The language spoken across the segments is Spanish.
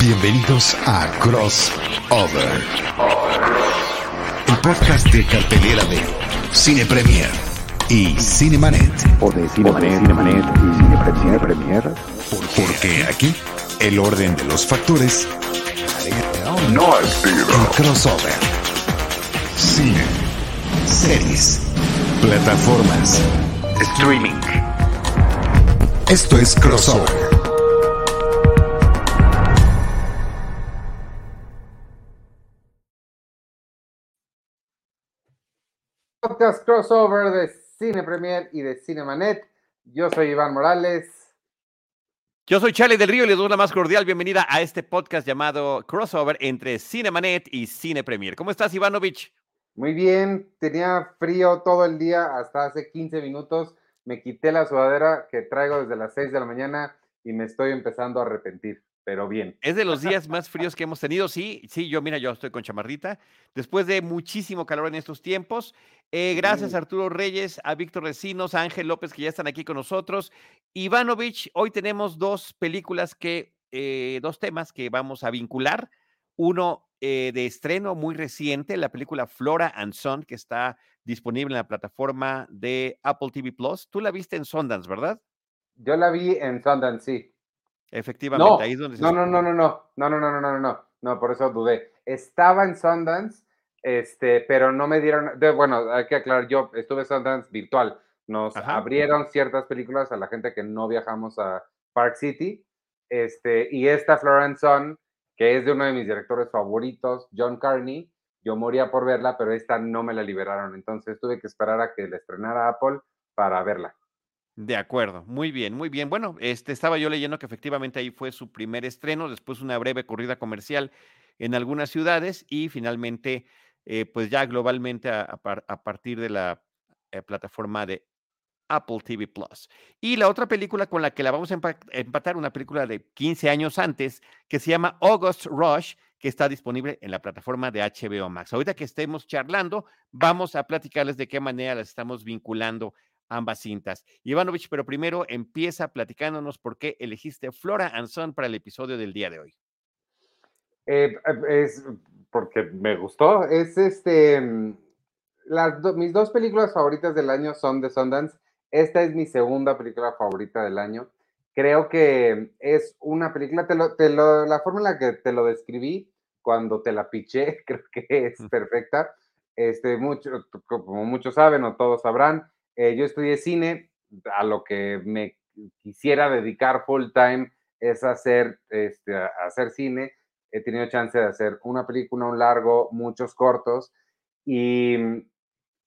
Bienvenidos a Crossover, el podcast de cartelera de Cine Premier y Cinemanet. O de Cinemanet, Cinemanet y Cine, Cine Premier. Porque aquí el orden de los factores No es el crossover. Cine, series, plataformas, streaming. Esto es Crossover. Podcast crossover de Cine Premier y de Cinemanet. Yo soy Iván Morales. Yo soy Charlie del Río y les doy la más cordial bienvenida a este podcast llamado Crossover entre Cinemanet y Cine Premier. ¿Cómo estás, Ivanovich? Muy bien, tenía frío todo el día hasta hace 15 minutos. Me quité la sudadera que traigo desde las 6 de la mañana y me estoy empezando a arrepentir, pero bien. Es de los días más fríos que hemos tenido. Sí, sí, yo, mira, yo estoy con chamarrita. Después de muchísimo calor en estos tiempos. Eh, gracias a Arturo Reyes, a Víctor Recinos, a Ángel López, que ya están aquí con nosotros. Ivanovich, hoy tenemos dos películas que, eh, dos temas que vamos a vincular. Uno eh, de estreno muy reciente, la película Flora and Son, que está disponible en la plataforma de Apple TV Plus. Tú la viste en Sundance, ¿verdad? Yo la vi en Sundance, sí. Efectivamente, No, ahí es donde se no, no, no, no, no, no, no, no, no, no, no, no, por eso dudé. Estaba en Sundance, este, pero no me dieron, de- bueno, hay que aclarar, yo estuve en Sundance virtual, nos Ajá. abrieron ciertas películas a la gente que no viajamos a Park City, este, y esta Florence Son, que es de uno de mis directores favoritos, John Carney, yo moría por verla, pero esta no me la liberaron, entonces tuve que esperar a que la estrenara Apple para verla. De acuerdo, muy bien, muy bien. Bueno, este estaba yo leyendo que efectivamente ahí fue su primer estreno, después una breve corrida comercial en algunas ciudades y finalmente, eh, pues ya globalmente a, a par- a partir de la eh, plataforma de Apple TV Plus. Y la otra película con la que la vamos a empa- empatar, una película de 15 años antes, que se llama August Rush, que está disponible en la plataforma de HBO Max. Ahorita que estemos charlando, vamos a platicarles de qué manera las estamos vinculando ambas cintas. Ivanovich, pero primero empieza platicándonos por qué elegiste Flora and Son para el episodio del día de hoy. Eh, es porque me gustó. Es este. mm, Las do- mis dos películas favoritas del año son de Sundance. Esta es mi segunda película favorita del año. Creo que es una película, te lo- te lo- la forma en la que te lo describí cuando te la piché, creo que es perfecta. Este, mucho, como muchos saben o todos sabrán, eh, yo estudié cine, a lo que me quisiera dedicar full time es hacer, este, a hacer cine he tenido chance de hacer una película, un largo, muchos cortos, y mm,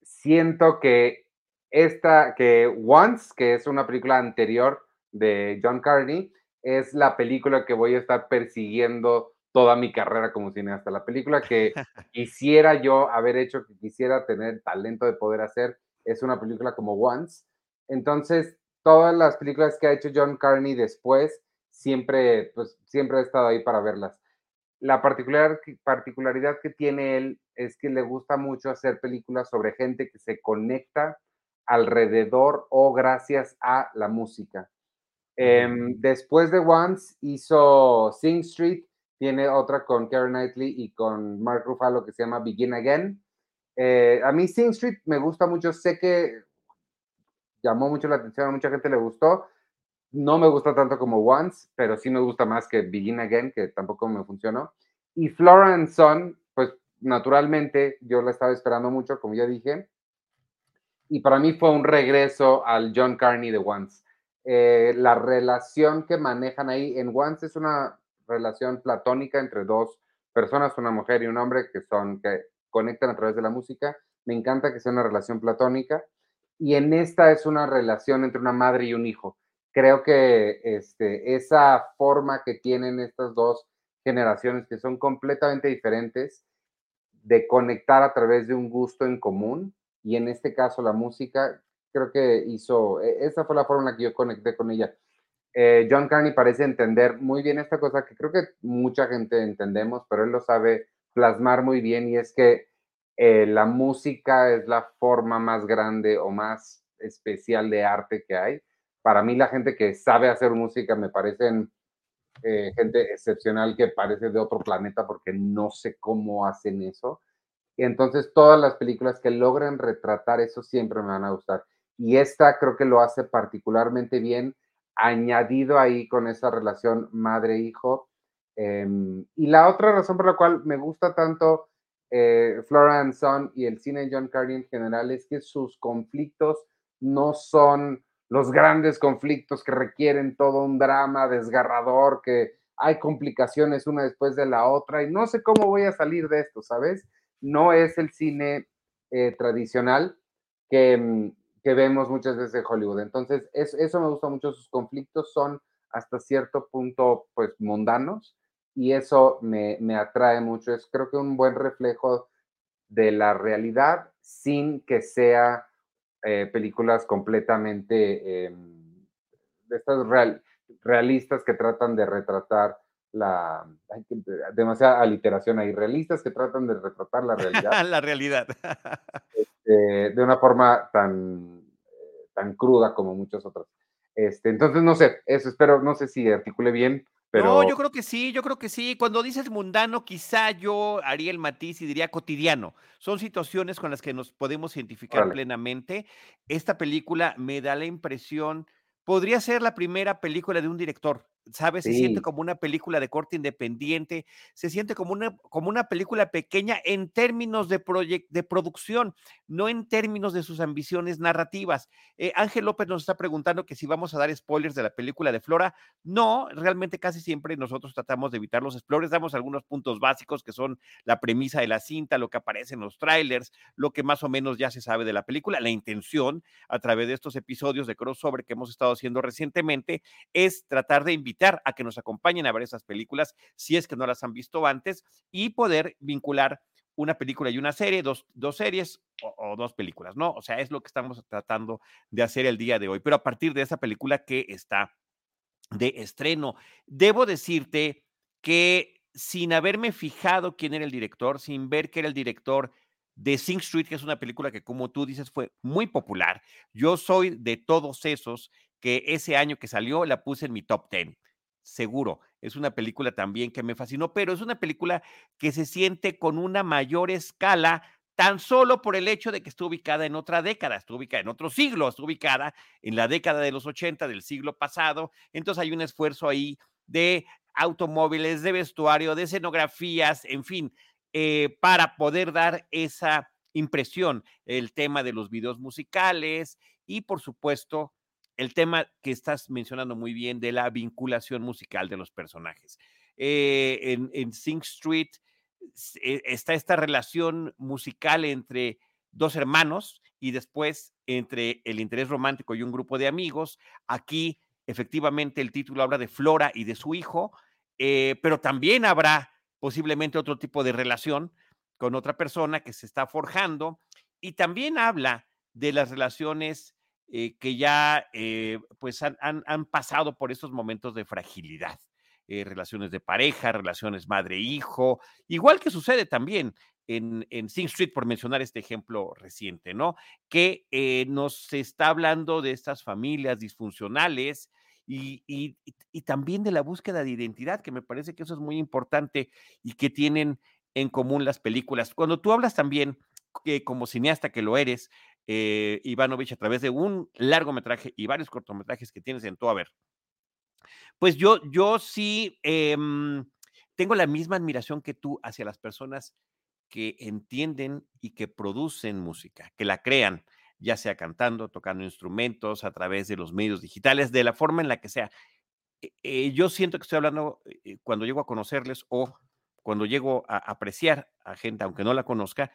siento que esta, que Once, que es una película anterior de John Carney, es la película que voy a estar persiguiendo toda mi carrera como cineasta. La película que quisiera yo haber hecho, que quisiera tener talento de poder hacer, es una película como Once. Entonces, todas las películas que ha hecho John Carney después, siempre, pues, siempre he estado ahí para verlas la particular, particularidad que tiene él es que le gusta mucho hacer películas sobre gente que se conecta alrededor o gracias a la música. Em, después de Once hizo Sing Street, tiene otra con Karen Knightley y con Mark Ruffalo que se llama Begin Again. Eh, a mí Sing Street me gusta mucho, sé que llamó mucho la atención, a mucha gente le gustó. No me gusta tanto como Once, pero sí me gusta más que Begin Again, que tampoco me funcionó. Y Flora and Son, pues naturalmente yo la estaba esperando mucho, como ya dije. Y para mí fue un regreso al John Carney de Once. Eh, la relación que manejan ahí en Once es una relación platónica entre dos personas, una mujer y un hombre que son que conectan a través de la música. Me encanta que sea una relación platónica. Y en esta es una relación entre una madre y un hijo creo que este, esa forma que tienen estas dos generaciones que son completamente diferentes de conectar a través de un gusto en común y en este caso la música, creo que hizo, e- esa fue la forma en la que yo conecté con ella. Eh, John Carney parece entender muy bien esta cosa que creo que mucha gente entendemos, pero él lo sabe plasmar muy bien y es que eh, la música es la forma más grande o más especial de arte que hay para mí la gente que sabe hacer música me parecen eh, gente excepcional que parece de otro planeta porque no sé cómo hacen eso. Y entonces todas las películas que logran retratar eso siempre me van a gustar. Y esta creo que lo hace particularmente bien, añadido ahí con esa relación madre-hijo. Em, y la otra razón por la cual me gusta tanto eh, Flora Son y el cine de John Carney en general es que sus conflictos no son los grandes conflictos que requieren todo un drama desgarrador, que hay complicaciones una después de la otra y no sé cómo voy a salir de esto, ¿sabes? No es el cine eh, tradicional que, mm, que, vemos muchas veces en Hollywood. Entonces, eso me gusta mucho, sus conflictos son hasta cierto punto, pues, mundanos y eso me, me atrae mucho. Es creo que un buen reflejo de la realidad sin que sea eh, películas completamente em, de estas real, realistas que tratan de retratar la demasiada aliteración ahí, realistas que tratan de retratar la realidad. la realidad. Este, de una forma tan, tan cruda como muchas otras. Este, entonces, no sé, eso espero, no sé si articule bien, no, yo creo que sí, yo creo que sí. Cuando dices mundano, quizá yo haría el matiz y diría cotidiano. Son situaciones con las que nos podemos identificar plenamente. Esta película me da la impresión, podría ser la primera película de un director. ¿Sabes? Se siente como una película de corte independiente, se siente como una, como una película pequeña en términos de, de producción, no en términos de sus ambiciones narrativas. Eh, Ángel López nos está preguntando que si vamos a dar spoilers de la película de Flora. No, realmente casi siempre nosotros tratamos de evitar los spoilers, damos algunos puntos básicos que son la premisa de la cinta, lo que aparece en los trailers, lo que más o menos ya se sabe de la película. La intención a través de estos episodios de crossover que hemos estado haciendo recientemente es tratar de invitar a que nos acompañen a ver esas películas si es que no las han visto antes y poder vincular una película y una serie, dos, dos series o, dos películas, ¿no? O sea, es lo que estamos tratando de hacer el día de hoy, pero a partir de esa película que está de estreno. Debo decirte que sin haberme fijado quién era el director, sin ver que era el director de Sing Street, que es una película que, como tú dices, fue muy popular. Yo soy de todos esos que ese año que salió la puse en mi top 10 seguro. Es una película también que me fascinó, pero es una película que se siente con una mayor escala tan solo por el hecho de que está ubicada en otra década, está ubicada en otro siglo, está ubicada en la década de los 80 del siglo pasado. Entonces hay un esfuerzo ahí de automóviles, de vestuario, de escenografías, en fin, eh, para poder dar esa impresión, el tema de los videos musicales y por supuesto el tema que estás mencionando muy bien de la vinculación musical de los personajes. Eh, en, en Sing Street eh, está esta relación musical entre dos hermanos y después entre el interés romántico y un grupo de amigos. Aquí, efectivamente, el título habla de Flora y de su hijo, eh, pero también habrá posiblemente otro tipo de relación con otra persona que se está forjando y también habla de las relaciones eh, que ya eh, pues han, pasado por esos momentos de fragilidad. Eh, relaciones de pareja, relaciones madre-hijo, igual que sucede también en, en Sing Street, por mencionar este ejemplo reciente, ¿no? Que nos está hablando de estas familias disfuncionales y, y, también de la búsqueda de identidad, que me parece que eso es muy importante y que tienen en común las películas. Cuando tú hablas también, que como cineasta que lo eres, eh, Ivanovich a través de un largometraje y varios cortometrajes que tienes en todo ver. Pues yo, yo sí em, tengo la misma admiración que tú hacia las personas que entienden y que producen música, que la crean, ya sea cantando, tocando instrumentos, a través de los medios digitales, de la forma en la que sea. Eh, eh, yo siento que estoy hablando cuando llego a conocerles o cuando llego a apreciar a gente, aunque no la conozca,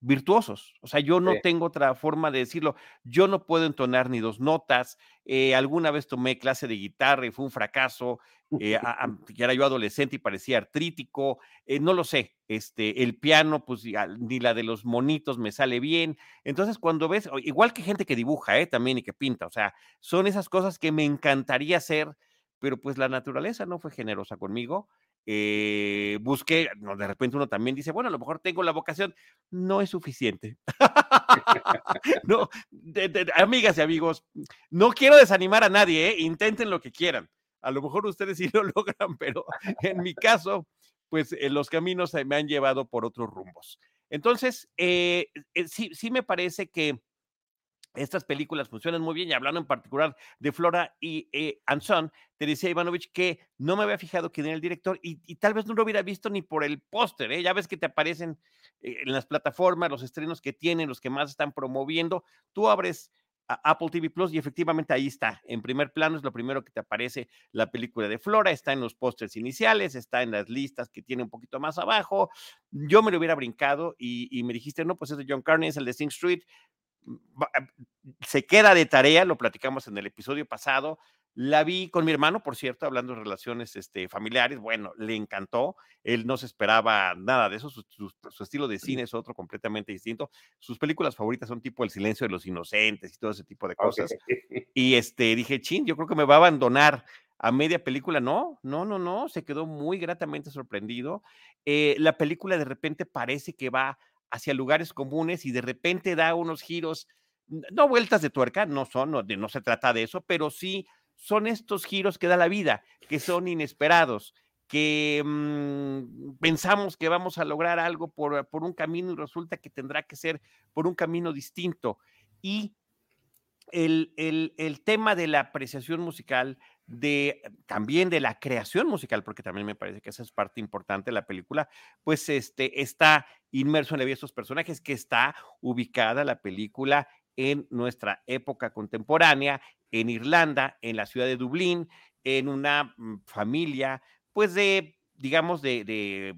virtuosos. O sea, yo no tengo otra forma de decirlo. Yo no puedo entonar ni dos notas. Eh, alguna vez tomé clase de guitarra y fue un fracaso. Eh, era yo adolescente y parecía artrítico. Eh, no lo sé. Este, el piano, pues ni la de los monitos me sale bien. Entonces, cuando ves, igual que gente que dibuja, también y que pinta, o sea, son esas cosas que me encantaría hacer, pero pues la naturaleza no fue generosa conmigo eh, busqué, de repente uno también dice, bueno, a lo mejor tengo la vocación, no es suficiente. no, amigas y amigos, no quiero desanimar a nadie, ¿eh? intenten lo que quieran. A lo mejor ustedes sí lo logran, pero en mi caso, pues eh, los caminos me han llevado por otros rumbos. Entonces, eh, sí, sí me parece que estas películas funcionan muy bien y hablando en particular de Flora y eh, Anson, te decía Ivanovich que no me había fijado quién era el director y, tal vez no lo hubiera visto ni por el póster, ¿eh? ya ves que te aparecen eh, en las plataformas los estrenos que tienen, los que más están promoviendo, tú abres Apple TV Plus y efectivamente ahí está, en primer plano es lo primero que te aparece la película de Flora, está en los pósters iniciales, está en las listas que tiene un poquito más abajo, yo me lo hubiera brincado y, y me dijiste, no, pues es de John Carney, es el de Sing Street, se queda de tarea, lo platicamos en el episodio pasado. La vi con mi hermano, por cierto, hablando de relaciones este, familiares. Bueno, le encantó. Él no se esperaba nada de eso. Su, su, su, estilo de cine es otro completamente distinto. Sus películas favoritas son tipo El silencio de los inocentes y todo ese tipo de cosas. Okay. Y este, dije, chin, yo creo que me va a abandonar a media película. No, no, no, no. Se quedó muy gratamente sorprendido. Eh, la película de repente parece que va hacia lugares comunes y de repente da unos giros, no vueltas de tuerca, no son, no, no se trata de eso, pero sí son estos giros que da la vida, que son inesperados, que mmm, pensamos que vamos a lograr algo por, por, un camino y resulta que tendrá que ser por un camino distinto. Y el, el, el tema de la apreciación musical, de también de la creación musical, porque también me parece que esa es parte importante de la película, pues este, está inmerso en la vida de estos personajes, que está ubicada la película en nuestra época contemporánea, en Irlanda, en la ciudad de Dublín, en una mm, familia, pues de, digamos, de, eh,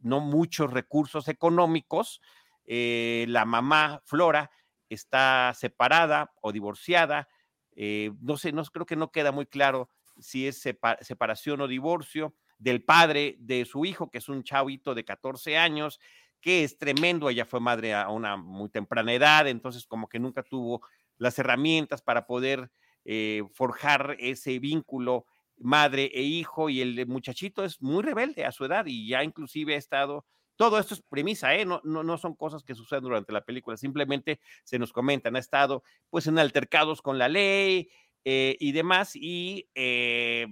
no muchos recursos económicos. Eh, la mamá, Flora, está separada o divorciada, eh, no sé, no, creo que no queda muy claro si es separ separación o divorcio del padre de su hijo, que es un chavito de 14 años, que es tremendo, ella fue madre a una muy temprana edad, entonces como que nunca tuvo las herramientas para poder eh, forjar ese vínculo madre e hijo y el muchachito es muy rebelde a su edad y ya inclusive ha estado todo esto es premisa, ¿eh? no, son cosas que suceden durante la película, simplemente se nos comentan, ha estado pues en altercados con la ley eh, y demás, y eh,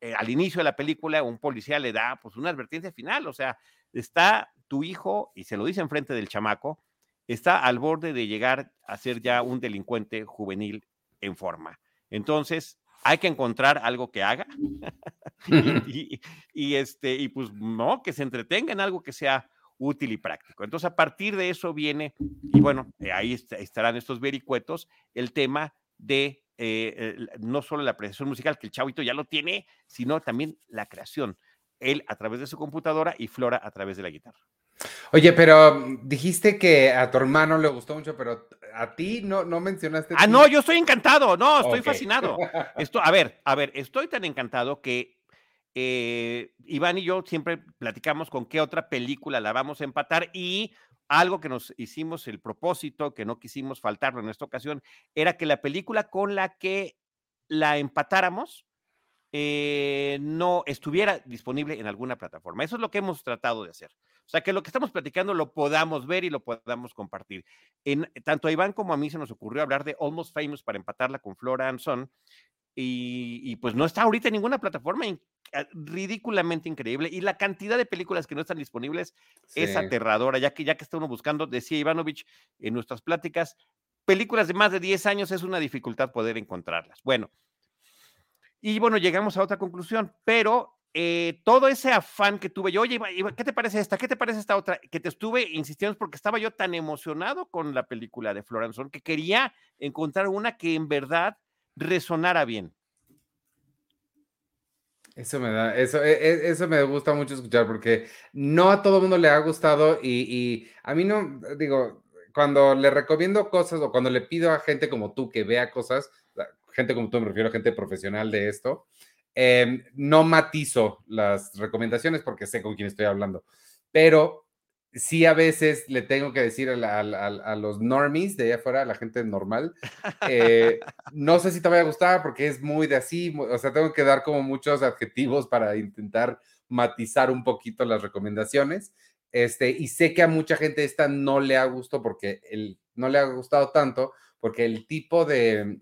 eh, al inicio de la película un policía le da pues una advertencia final, o sea, está tu hijo, y se lo dice enfrente del chamaco, está al borde de llegar a ser ya un delincuente juvenil en forma. Entonces, hay que encontrar algo que haga y, y, y, este, y pues no, que se entretenga en algo que sea útil y práctico. Entonces, a partir de eso viene, y bueno, eh, ahí est estarán estos vericuetos, el tema de eh, no solo la apreciación musical, que el chavito ya lo tiene, sino también la creación. Él a través de su computadora y Flora a través de la guitarra. Oye, pero mm, dijiste que a tu hermano le gustó mucho, pero a ti no, no mencionaste. Ah, no, yo estoy encantado, no, estoy okay. fascinado. Esto, a ver, a ver, estoy tan encantado que eh, Iván y yo siempre platicamos con qué otra película la vamos a empatar y algo que nos hicimos el propósito, que no quisimos faltarlo en esta ocasión, era que la película con la que la empatáramos eh, no estuviera disponible en alguna plataforma. Eso es lo que hemos tratado de hacer. O sea, que lo que estamos platicando lo podamos ver y lo podamos compartir. En, tanto a Iván como a mí se nos ocurrió hablar de Almost Famous para empatarla con Flora Anson. Y, y, pues no está ahorita en ninguna plataforma, in, ridículamente increíble. Y la cantidad de películas que no están disponibles sí. es aterradora, ya que ya que está uno buscando, decía Ivanovich en nuestras pláticas, películas de más de 10 años es una dificultad poder encontrarlas. Bueno, y bueno, llegamos a otra conclusión, pero eh, todo ese afán que tuve yo, oye, ¿qué te parece esta? ¿Qué te parece esta otra? Que te estuve insistiendo porque estaba yo tan emocionado con la película de Floranzón que quería encontrar una que en verdad resonara bien. Eso me da, eso, e, e, eso me gusta mucho escuchar porque no a todo mundo le ha gustado y, a mí no, digo, cuando le recomiendo cosas o cuando le pido a gente como tú que vea cosas, gente como tú me refiero a gente profesional de esto, eh, no matizo las recomendaciones porque sé con quién estoy hablando, pero sí a veces le tengo que decir a, la, a, a, a los normies de allá afuera, a la gente normal, eh, no sé si te va a gustar porque es muy de así, o sea, tengo que dar como muchos adjetivos para intentar matizar un poquito las recomendaciones. Este, y sé que a mucha gente esta no le ha gustado porque el, no le ha gustado tanto, porque el tipo de,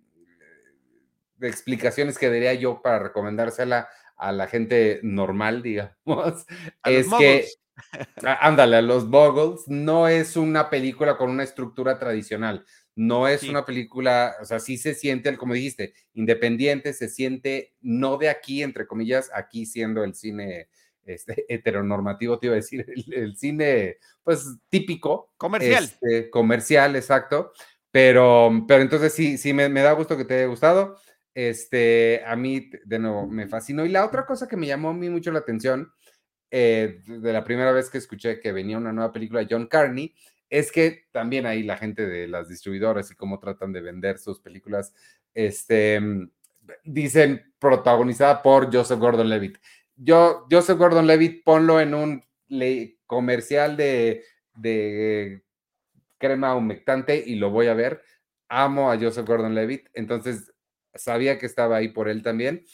explicaciones que daría yo para recomendársela a la gente normal, digamos, A es que, ándale, a los Boggles, no es una película con una estructura tradicional, no es Sí. una película, o sea, sí se siente, como dijiste, independiente, se siente no de aquí, entre comillas, aquí siendo el cine este, heteronormativo, te iba a decir, el, el cine, pues, típico, Comercial. este, comercial, exacto. Pero, pero entonces sí, sí, me, me da gusto que te haya gustado. Este, a mí, de nuevo, me fascinó. Y la otra cosa que me llamó a mí mucho la atención, eh, de la primera vez que escuché que venía una nueva película de John Carney, es que también ahí la gente de las distribuidoras y cómo tratan de vender sus películas, este, mm, dicen protagonizada por Joseph Gordon-Levitt. Yo, Joseph Gordon-Levitt, ponlo en un comercial de, de crema humectante y lo voy a ver. Amo a Joseph Gordon-Levitt, entonces sabía que estaba ahí por él también.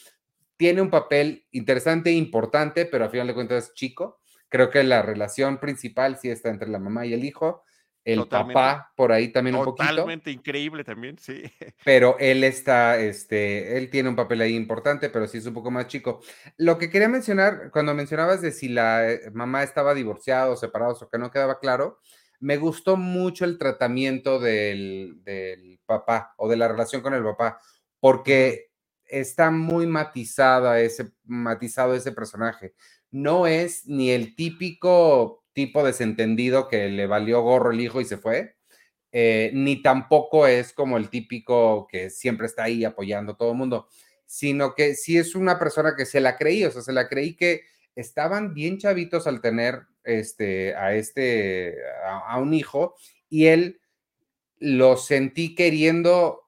Tiene un papel interesante, importante, pero a final de cuentas chico. Creo que la relación principal sí está entre la mamá y el hijo. El Totalmente. papá por ahí también un poquito Totalmente increíble también, sí. pero él está, este, él tiene un papel ahí importante, pero sí es un poco más chico. Lo que quería mencionar, cuando mencionabas de si la eh, mamá estaba divorciada o separados o que no quedaba claro, me gustó mucho el tratamiento del, del papá o de la relación con el papá, porque está muy matizada ese, matizado ese personaje. No es ni el típico tipo desentendido que le valió gorro el hijo y se fue, eh, ni tampoco es como el típico que siempre está ahí apoyando a todo el mundo, sino que sí es una persona que se la creí, o sea, se la creí que estaban bien chavitos al tener este, a este, a, a un hijo, y él lo sentí queriendo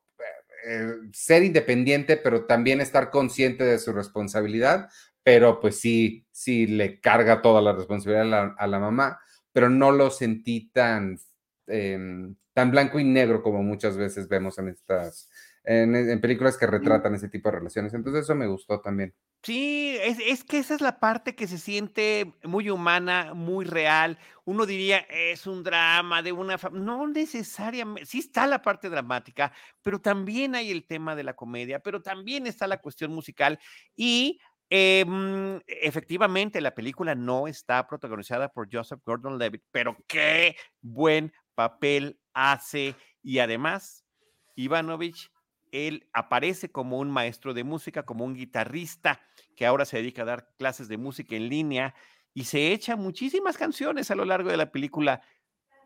eh, ser independiente, pero también estar consciente de su responsabilidad, pero pues sí, sí le carga toda la responsabilidad a la, mamá, pero no lo sentí tan, em, tan blanco y negro como muchas veces vemos en estas, en, en películas que retratan ese tipo de relaciones. Entonces eso me gustó también. Sí, es, es que esa es la parte que se siente muy humana, muy real. Uno diría, es un drama de una familia. No necesariamente, sí está la parte dramática, pero también hay el tema de la comedia, pero también está la cuestión musical y eh, mm, efectivamente la película no está protagonizada por Joseph Gordon-Levitt, pero qué buen papel hace y además Ivanovich él aparece como un maestro de música, como un guitarrista que ahora se dedica a dar clases de música en línea y se echa muchísimas canciones a lo largo de la película.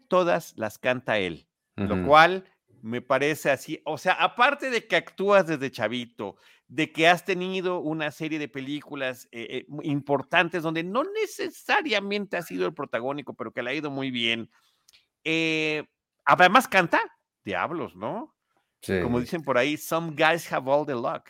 Todas las canta él, lo cual me parece así. O sea, aparte de que actúas desde chavito, de que has tenido una serie de películas eh, eh, importantes donde no necesariamente has sido el protagónico, pero que le ha ido muy bien. eh, además canta, diablos, ¿no? Sí. Como dicen por ahí, some guys have all the luck.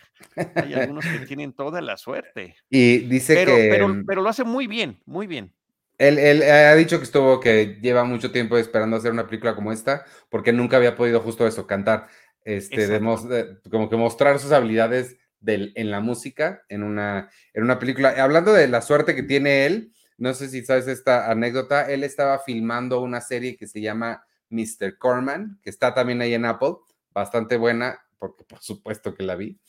Hay algunos que tienen toda la suerte. Y dice Pero, que pero, mm, pero lo hace muy bien, muy bien. él, él ha dicho que estuvo, que lleva mucho tiempo esperando hacer una película como esta, porque nunca había podido justo eso, cantar, este, de- como que mostrar sus habilidades del, en la música, en una, en una película. Hablando de la suerte que tiene él, no sé si sabes esta anécdota, él estaba filmando una serie que se llama Mr. Corman, que está también ahí en Apple, bastante buena, porque por supuesto que la vi,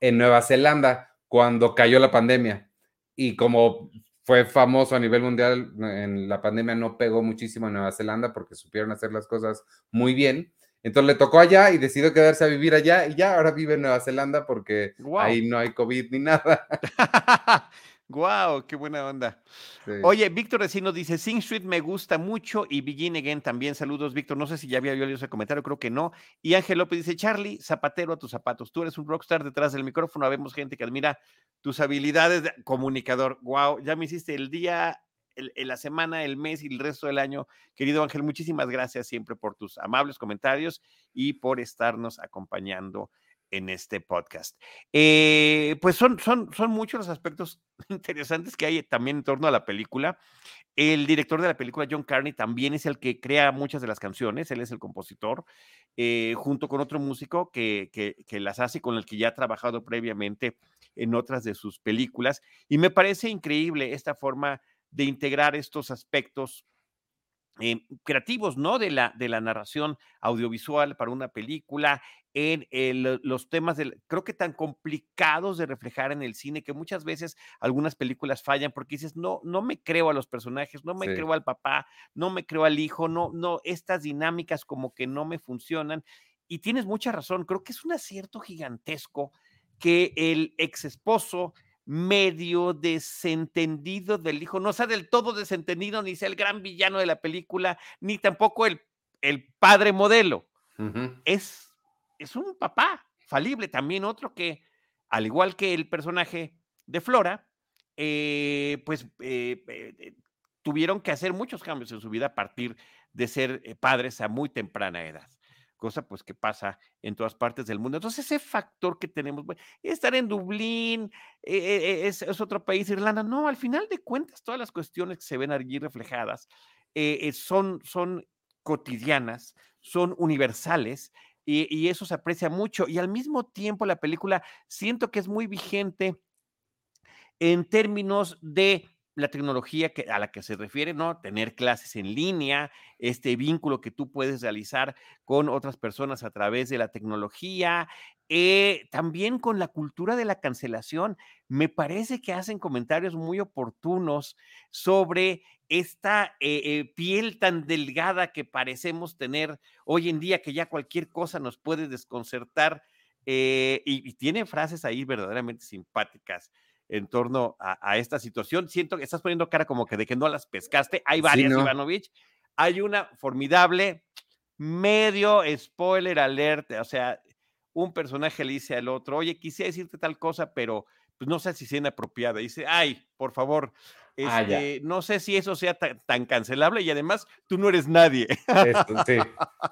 en Nueva Zelanda, cuando cayó la pandemia. Y como fue famoso a nivel mundial, en la pandemia no pegó muchísimo en Nueva Zelanda porque supieron hacer las cosas muy bien. Entonces le tocó allá y decidió quedarse a vivir allá y ya ahora vive en Nueva Zelanda porque ahí no hay COVID ni nada. Guau, qué buena onda. Sí. Oye, Víctor Recino dice, Sing Street me gusta mucho y Begin Again también. Saludos, Víctor. No sé si ya había yo leído ese comentario, creo que no. Y Ángel López dice, Charlie, zapatero a tus zapatos. Tú eres un rockstar detrás del micrófono. Habemos gente que admira tus habilidades de comunicador. Wow, ya me hiciste el día, el- el- la semana, el mes y el resto del año. Querido Ángel, muchísimas gracias siempre por tus amables comentarios y por estarnos acompañando en este podcast. Eh, pues son, son, son muchos los aspectos interesantes que hay también en torno a la película. El director de la película, John Carney, también es el que crea muchas de las canciones, él es el compositor, eh, junto con otro músico que, que, que las hace, con el que ya ha trabajado previamente en otras de sus películas. Y me parece increíble esta forma de integrar estos aspectos eh, creativos, ¿no? De la, de la narración audiovisual para una película, en el, los temas, del, creo que tan complicados de reflejar en el cine, que muchas veces algunas películas fallan porque dices, no, no me creo a los personajes, no me Sí. creo al papá, no me creo al hijo, no, no, estas dinámicas como que no me funcionan. Y tienes mucha razón, creo que es un acierto gigantesco que el ex esposo medio desentendido del hijo, no sea del todo desentendido, ni sea el gran villano de la película, ni tampoco el, el padre modelo. Es, es un papá falible, también otro que, al igual que el personaje de Flora, eh, pues eh, eh, tuvieron que hacer muchos cambios en su vida a partir de ser padres a muy temprana edad cosa pues que pasa en todas partes del mundo. Entonces ese factor que tenemos, estar en Dublín, eh, eh, es, otro país, Irlanda, no, al final de cuentas todas las cuestiones que se ven allí reflejadas eh, son, son cotidianas, son universales y eso se aprecia mucho y al mismo tiempo la película siento que es muy vigente en términos de la tecnología que, a la que se refiere, ¿no? Tener clases en línea, este vínculo que tú puedes realizar con otras personas a través de la tecnología, eh, también con la cultura de la cancelación. Me parece que hacen comentarios muy oportunos sobre esta eh, eh, piel tan delgada que parecemos tener hoy en día, que ya cualquier cosa nos puede desconcertar. eh, y, y tiene frases ahí verdaderamente simpáticas en torno a, a, esta situación. Siento que estás poniendo cara como que de que no las pescaste. Hay varias, sí, no. Ivanovich. Hay una formidable, medio spoiler alert, o sea, un personaje le dice al otro, oye, quisiera decirte tal cosa, pero pues no sé si sea inapropiada. Dice, ay, por favor, este, ah, no sé si eso sea tan, tan, cancelable y además tú no eres nadie. Sí,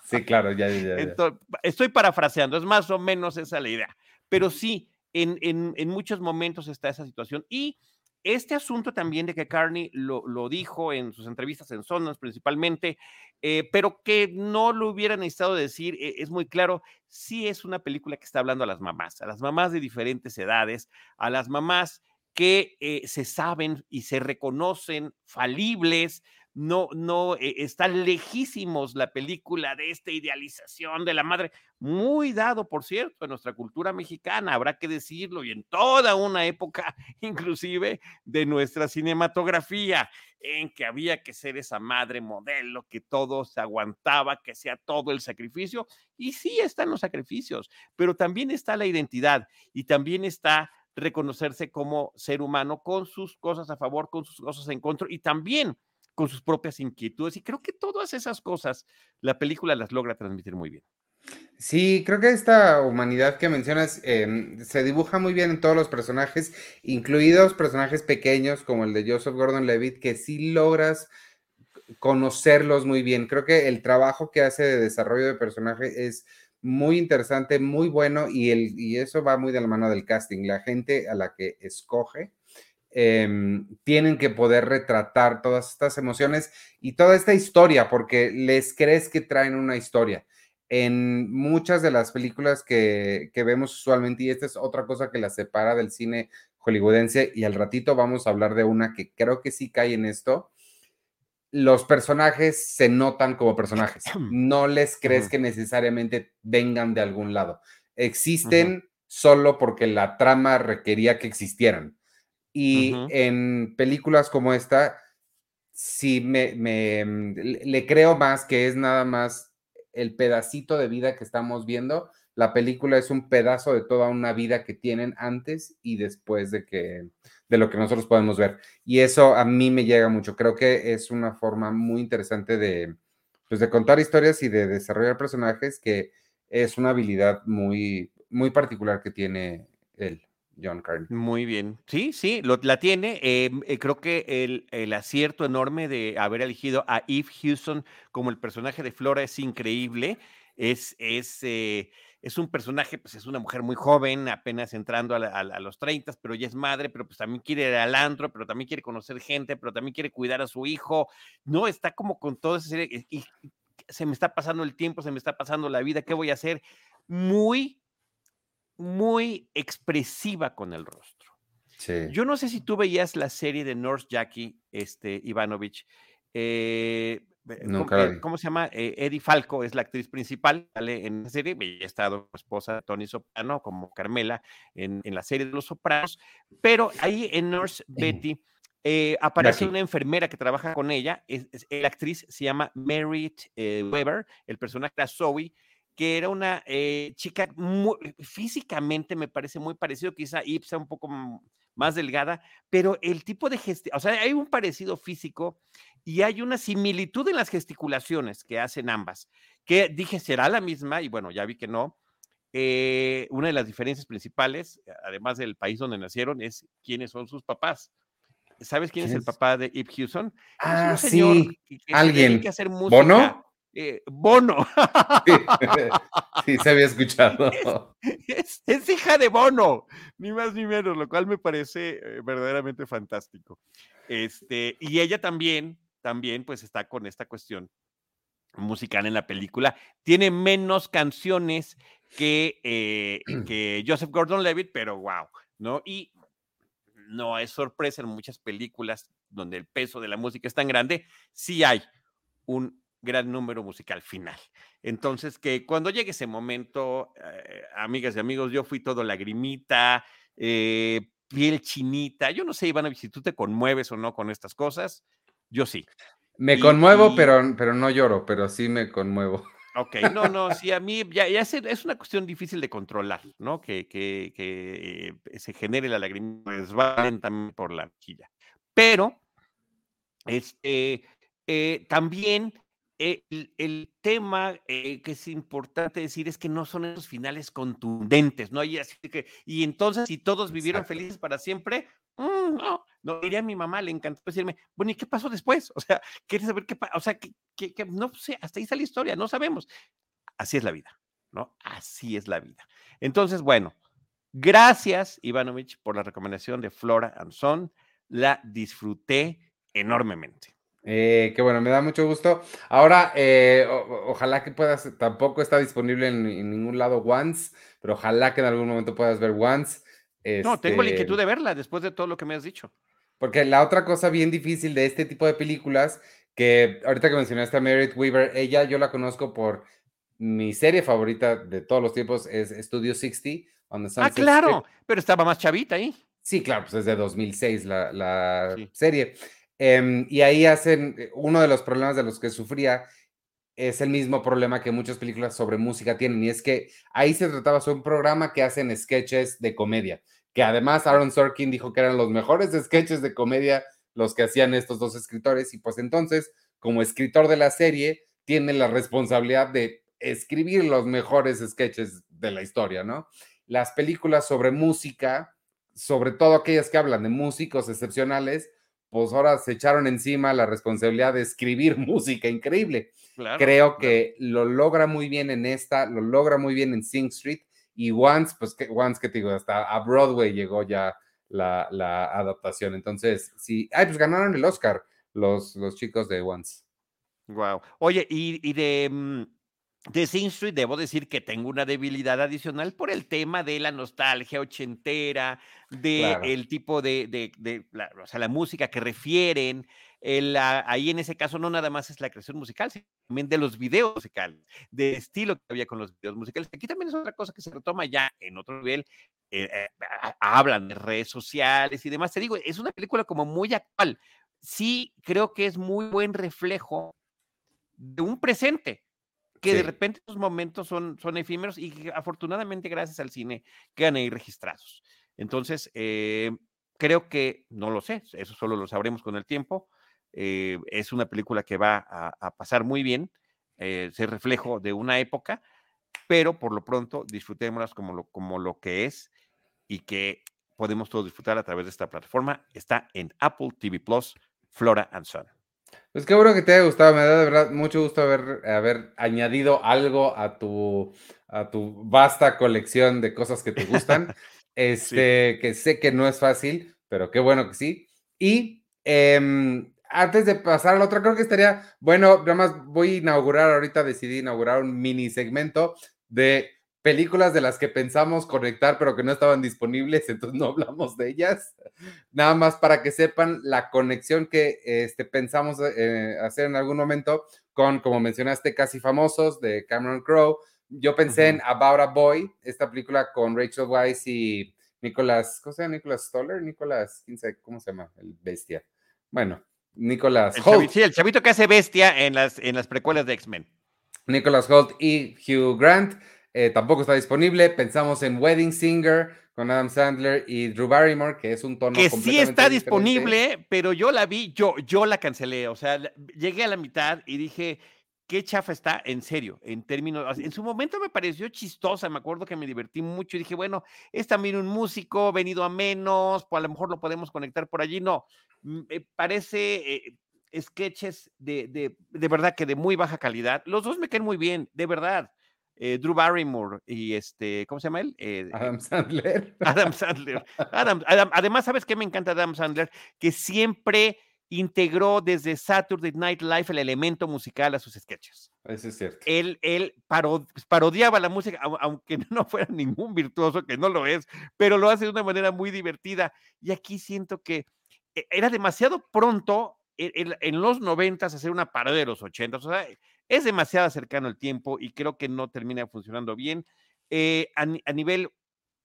sí, claro, ya, ya, ya. Entonces, estoy parafraseando, es más o menos esa la idea, pero sí, en, muchos momentos está esa situación. Y este asunto también de que Carney lo, dijo en sus entrevistas en Sundance principalmente, eh, pero que no lo hubiera necesitado decir, eh, es muy claro, sí es una película que está hablando a las mamás, a las mamás de diferentes edades, a las mamás que eh, se saben y se reconocen falibles, no, no, eh, está lejísimos la película de esta idealización de la madre, muy dado, por cierto, en nuestra cultura mexicana, habrá que decirlo, y en toda una época, inclusive, de nuestra cinematografía, en que había que ser esa madre modelo, que todo se aguantaba, que sea todo el sacrificio, y sí están los sacrificios, pero también está la identidad y también está reconocerse como ser humano con sus cosas a favor, con sus cosas en contra, y también con sus propias inquietudes. Y creo que todas esas cosas la película las logra transmitir muy bien. Sí, creo que esta humanidad que mencionas eh, se dibuja muy bien en todos los personajes, incluidos personajes pequeños como el de Joseph Gordon-Levitt, que sí logras conocerlos muy bien. Creo que el trabajo que hace de desarrollo de personaje es muy interesante, muy bueno, y, el, y eso va muy de la mano del casting. La gente a la que escoge eh, tienen que poder retratar todas estas emociones y toda esta historia, porque les crees que traen una historia. En muchas de las películas que, que vemos usualmente, y esta es otra cosa que la separa del cine hollywoodense, y al ratito vamos a hablar de una que creo que sí cae en esto, los personajes se notan como personajes. No les crees uh -huh. que necesariamente vengan de algún lado. Existen uh -huh. solo porque la trama requería que existieran. Y uh -huh. en películas como esta, sí me, me, le creo más que es nada más el pedacito de vida que estamos viendo. La película es un pedazo de toda una vida que tienen antes y después de que de lo que nosotros podemos ver. Y eso a mí me llega mucho. Creo que es una forma muy interesante de, pues, de contar historias y de desarrollar personajes que es una habilidad muy, muy particular que tiene él. John Carney. Muy bien. Sí, sí, la tiene. Eh, eh, creo que el, el, acierto enorme de haber elegido a Eve Houston como el personaje de Flora es increíble. Es, es, eh, es un personaje, pues es una mujer muy joven, apenas entrando a, la, los 30, pero ya es madre, pero pues también quiere ir al pero también quiere conocer gente, pero también quiere cuidar a su hijo. No, está como con toda esa serie. Y, y se me está pasando el tiempo, se me está pasando la vida, ¿qué voy a hacer? Muy muy expresiva con el rostro. Sí. Yo no sé si tú veías la serie de Nurse Jackie, este, Ivanovich. Eh, ¿Cómo, se llama? Eh, Eddie Falco es la actriz principal, sale en la serie, ha estado esposa de Tony Soprano como Carmela en, la serie de Los Sopranos, pero ahí en Nurse Betty eh, aparece una enfermera que trabaja con ella, es, la actriz se llama Merit eh, Weber, el personaje era Zoe, que era una chica físicamente me parece muy parecido, quizá Ipsa un poco más delgada, pero el tipo de gestión, o sea, hay un parecido físico y hay una similitud en las gesticulaciones que hacen ambas, que dije será la misma y bueno, ya vi que no. Eh, una de las diferencias principales, además del país donde nacieron, es quiénes son sus papás. ¿Sabes quién, es el papá de Ip Hewson? Ah, sí, alguien. Que hacer música. ¿Bono? Eh, Bono. Sí. se había escuchado. Es, hija de Bono, ni más ni menos, lo cual me parece eh, verdaderamente fantástico. Este, y ella también, también, pues está con esta cuestión musical en la película. Tiene menos canciones que, eh, que Joseph Gordon-Levitt, pero wow, ¿no? Y no es sorpresa en muchas películas donde el peso de la música es tan grande, sí hay un gran número musical final. Entonces, que cuando llegue ese momento, eh, amigas y amigos, yo fui todo lagrimita, eh, piel chinita. Yo no sé, Iván, si tú te conmueves o no con estas cosas. Yo sí. Me conmuevo, Pero, pero no lloro, pero sí me conmuevo. Ok, no, no, sí, a mí ya, ya es, es, una cuestión difícil de controlar, ¿no? Que, que, que se genere la lágrima también por la mejilla. Pero, este, eh, también el, tema eh, que es importante decir es que no son esos finales contundentes, ¿no? Y, así que, y entonces, si todos vivieron felices para siempre, mm, no, no, diría a mi mamá, le encantó decirme, bueno, ¿y qué pasó después? O sea, ¿quieres saber qué pasó? O sea, que, no sé, hasta ahí está la historia, no sabemos. Así es la vida, ¿no? Así es la vida. Entonces, bueno, gracias, Ivanovich, por la recomendación de Flora and Son. La disfruté enormemente. Eh, qué bueno, me da mucho gusto. Ahora, eh, ojalá que puedas, tampoco está disponible en, ningún lado Once, pero ojalá que en algún momento puedas ver Once. No, tengo la este inquietud de verla después de todo lo que me has dicho. Porque la otra cosa bien difícil de este tipo de películas, que ahorita que mencionaste a Meredith Weaver, ella yo la conozco por mi serie favorita de todos los tiempos, es Studio 60. ah, claro, pero estaba más chavita ahí. Sí, claro, pues es de 2006 la, la serie. Em, y ahí hacen, eh, uno de los problemas de los que sufría es el mismo problema que muchas películas sobre música tienen, y es que ahí se trataba sobre un programa que hacen sketches de comedia, que además Aaron Sorkin dijo que eran los mejores sketches de comedia los que hacían estos dos escritores, y pues entonces, como escritor de la serie, tiene la responsabilidad de escribir los mejores sketches de la historia, ¿no? Las películas sobre música, sobre todo aquellas que hablan de músicos excepcionales, pues ahora se echaron encima la responsabilidad de escribir música increíble. Creo que lo logra muy bien en esta, lo logra muy bien en Sing Street y Once, pues que, Once que te digo, hasta a Broadway llegó ya la, adaptación. Entonces, sí, ay, pues ganaron el Oscar los, los chicos de Once. Wow. Oye, y, de... De Sing Street debo decir que tengo una debilidad adicional por el tema de la nostalgia ochentera, de el tipo de, de, la, o sea, la música que refieren. El, ahí en ese caso no nada más es la creación musical, sino también de los videos musicales, de estilo que había con los videos musicales. Aquí también es otra cosa que se retoma ya en otro nivel. Eh, eh, hablan de redes sociales y demás. Te digo, es una película como muy actual. Sí, creo que es muy buen reflejo de un presente que de repente esos momentos son, son efímeros y que afortunadamente gracias al cine quedan ahí registrados. Entonces, eh, creo que, no lo sé, eso solo lo sabremos con el tiempo. Eh, es una película que va a, pasar muy bien, eh, ser reflejo de una época, pero por lo pronto disfrutémoslas como lo, como lo que es y que podemos todos disfrutar a través de esta plataforma. Está en Apple TV Plus, Flora and Son. Pues qué bueno que te haya gustado, me da de verdad mucho gusto haber, haber añadido algo a tu, a tu vasta colección de cosas que te gustan. Este, que sé que no es fácil, pero qué bueno que sí. Y em, antes de pasar a la otra, creo que estaría, bueno, nada más voy a inaugurar, ahorita decidí inaugurar un mini segmento de películas de las que pensamos conectar, pero que no estaban disponibles, entonces no hablamos de ellas. Nada más para que sepan la conexión que este, pensamos eh, hacer en algún momento con, como mencionaste, Casi Famosos de Cameron Crowe. Yo pensé en About a Boy, esta película con Rachel Weisz y Nicolas, ¿cómo se llama? Nicolas Stoller, Nicolas, ¿cómo se llama? El bestia. Bueno, Nicolas Holt. sí, el chavito que hace bestia en las, en las precuelas de X-Men. Nicolas Holt y Hugh Grant. Eh, tampoco está disponible. Pensamos en Wedding Singer con Adam Sandler y Drew Barrymore, que es un tono que sí está disponible, pero yo la vi, yo, yo la cancelé. O sea, llegué a la mitad y dije, qué chafa está, en serio, en términos, en su momento me pareció chistosa, me acuerdo que me divertí mucho y dije, bueno, es también un músico, venido a menos, pues a lo mejor lo podemos conectar por allí, no, me parece eh, sketches de, de, de, verdad que de muy baja calidad, los dos me caen muy bien, de verdad, eh, Drew Barrymore y este, ¿cómo se llama él? Eh, Adam Sandler. Adam Sandler. Adam, Adam, además, ¿sabes qué me encanta Adam Sandler? Que siempre integró desde Saturday Night Live el elemento musical a sus sketches. Eso es cierto. Él, él pues, parodiaba la música, aunque no fuera ningún virtuoso, que no lo es, pero lo hace de una manera muy divertida. Y aquí siento que e, era demasiado pronto en, los noventas hacer una parodia de los ochentas. O sea, es demasiado cercano el tiempo y creo que no termina funcionando bien. Eh, a, a nivel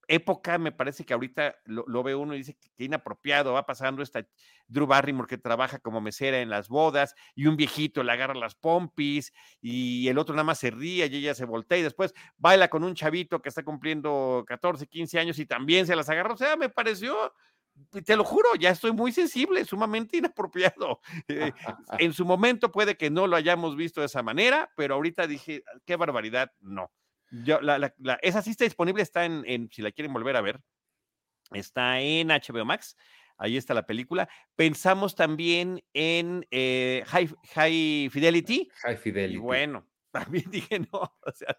época, me parece que ahorita lo, ve uno y dice que inapropiado va pasando esta Drew Barrymore que trabaja como mesera en las bodas y un viejito le agarra las pompis y el otro nada más se ríe y ella se voltea y después baila con un chavito que está cumpliendo 14, 15 años y también se las agarra. O sea, me pareció, te lo juro, ya estoy muy sensible, sumamente inapropiado. Eh, en su momento puede que no lo hayamos visto de esa manera, pero ahorita dije, qué barbaridad, no esa sí está disponible, está en, si la quieren volver a ver, está en HBO Max. Ahí está la película. Pensamos también en eh, High, Fidelity. High Fidelity. Y bueno, también dije no, o sea.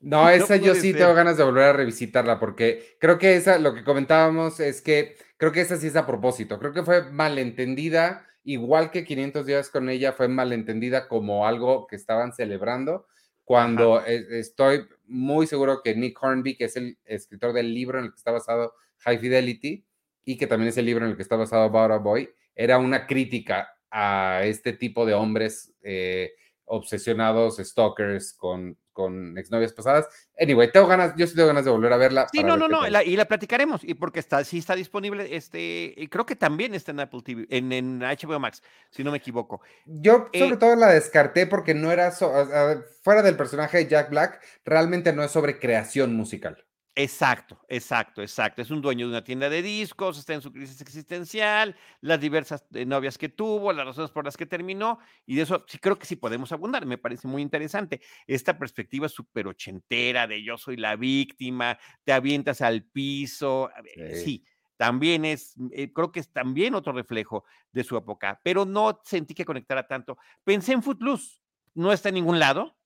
No, esa yo sí tengo ganas de volver a revisitarla porque creo que esa, lo que comentábamos es que creo que esa sí es a propósito. Creo que fue malentendida, igual que 500 días con ella fue malentendida como algo que estaban celebrando cuando estoy muy seguro que Nick Hornby, que es el escritor del libro en el que está basado High Fidelity y que también es el libro en el que está basado About a Boy, era una crítica a este tipo de hombres eh, obsesionados, stalkers, con, con exnovias pasadas. Anyway, tengo ganas, yo sí tengo ganas de volver a verla. Sí, no, no, no, y la platicaremos, y porque está, sí está disponible, este, y creo que también está en Apple TV, en, en HBO Max, si no me equivoco. Yo sobre eh todo la descarté porque no era, fuera del personaje de Jack Black, realmente no es sobre creación musical. Exacto, exacto, exacto. Es un dueño de una tienda de discos, está en su crisis existencial, las diversas eh, novias que tuvo, las razones por las que terminó, y de eso sí creo que sí podemos abundar. Me parece muy interesante. Esta perspectiva súper ochentera de yo soy la víctima, te avientas al piso. Sí, también es, eh, creo que es también otro reflejo de su época, pero no sentí que conectara tanto. Pensé en Footloose, no está en ningún lado,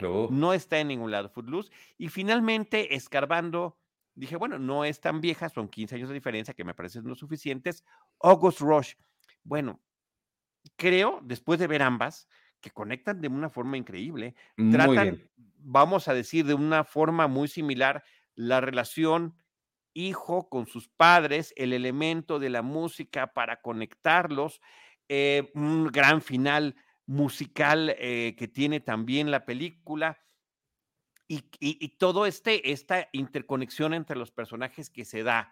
no está en ningún lado Footloose. Y finalmente, escarbando, dije, bueno, no es tan vieja, son 15 años de diferencia que me parecen no suficientes. August Rush. Bueno, creo, después de ver ambas, que conectan de una forma increíble. Tratan, vamos a decir, de una forma muy similar la relación hijo con sus padres, el elemento de la música para conectarlos, eh, un gran final musical eh, que tiene también la película. Y, y, todo este, esta interconexión entre los personajes que se da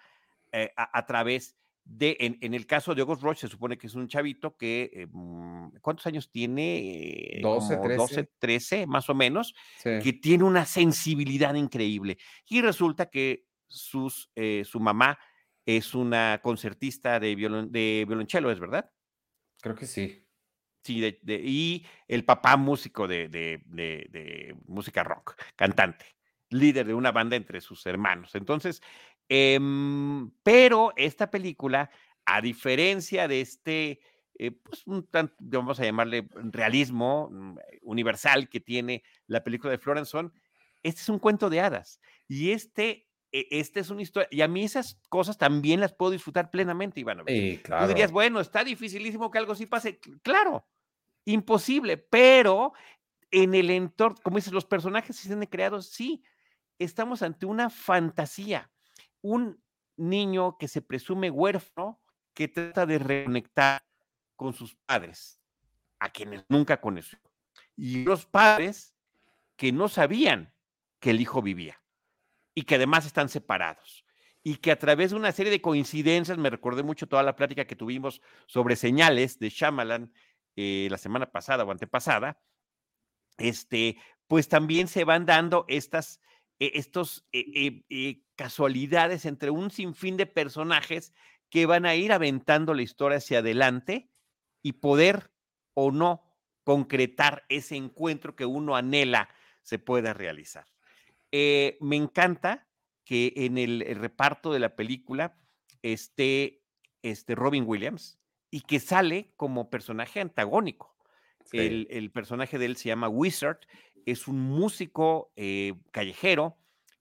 eh, a, través de, en, el caso de August Roche, se supone que es un chavito que, eh, mm, ¿cuántos años tiene? 12, 13. 12, 13, más o menos, que tiene una sensibilidad increíble. Y resulta que sus, su mamá es una concertista de, violon, de violonchelo, ¿es verdad? Creo que sí. Y el papá músico de, música rock, cantante, líder de una banda entre sus hermanos. Entonces, em, pero esta película, a diferencia de este, eh, pues un tanto, vamos a llamarle realismo mm, universal que tiene la película de Florence este es un cuento de hadas. Y este esta es una historia, y a mí esas cosas también las puedo disfrutar plenamente, Iván. Sí, claro. Tú dirías, bueno, está dificilísimo que algo sí pase. Claro, imposible, pero en el entorno, como dices, los personajes se han creados, sí. estamos ante una fantasía, un niño que se presume huérfano, que trata de reconectar con sus padres, a quienes nunca conoció, y los padres que no sabían que el hijo vivía y que además están separados y que a través de una serie de coincidencias, me recordé mucho toda la plática que tuvimos sobre señales de Shyamalan eh, la semana pasada o antepasada, este, pues también se van dando estas eh, estos eh, casualidades entre un sinfín de personajes que van a ir aventando la historia hacia adelante y poder o no concretar ese encuentro que uno anhela se pueda realizar. Me encanta que en el, reparto de la película esté este Robin Williams y que sale como personaje antagónico. El, personaje de él se llama Wizard, es un músico eh, callejero,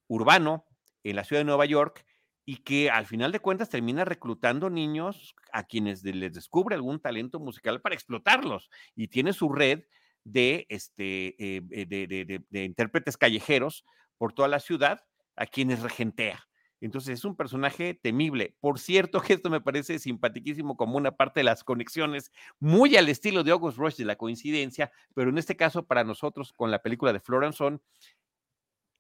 urbano, en la ciudad de Nueva York, y que al final de cuentas termina reclutando niños a quienes les descubre algún talento musical para explotarlos. Y tiene su red de, este, eh, eh, de intérpretes callejeros por toda la ciudad a quienes regentea. Entonces es un personaje temible. Por cierto, que esto me parece simpaticísimo como una parte de las conexiones, muy al estilo de August Rush de la coincidencia, pero en este caso para nosotros con la película de Florence Son,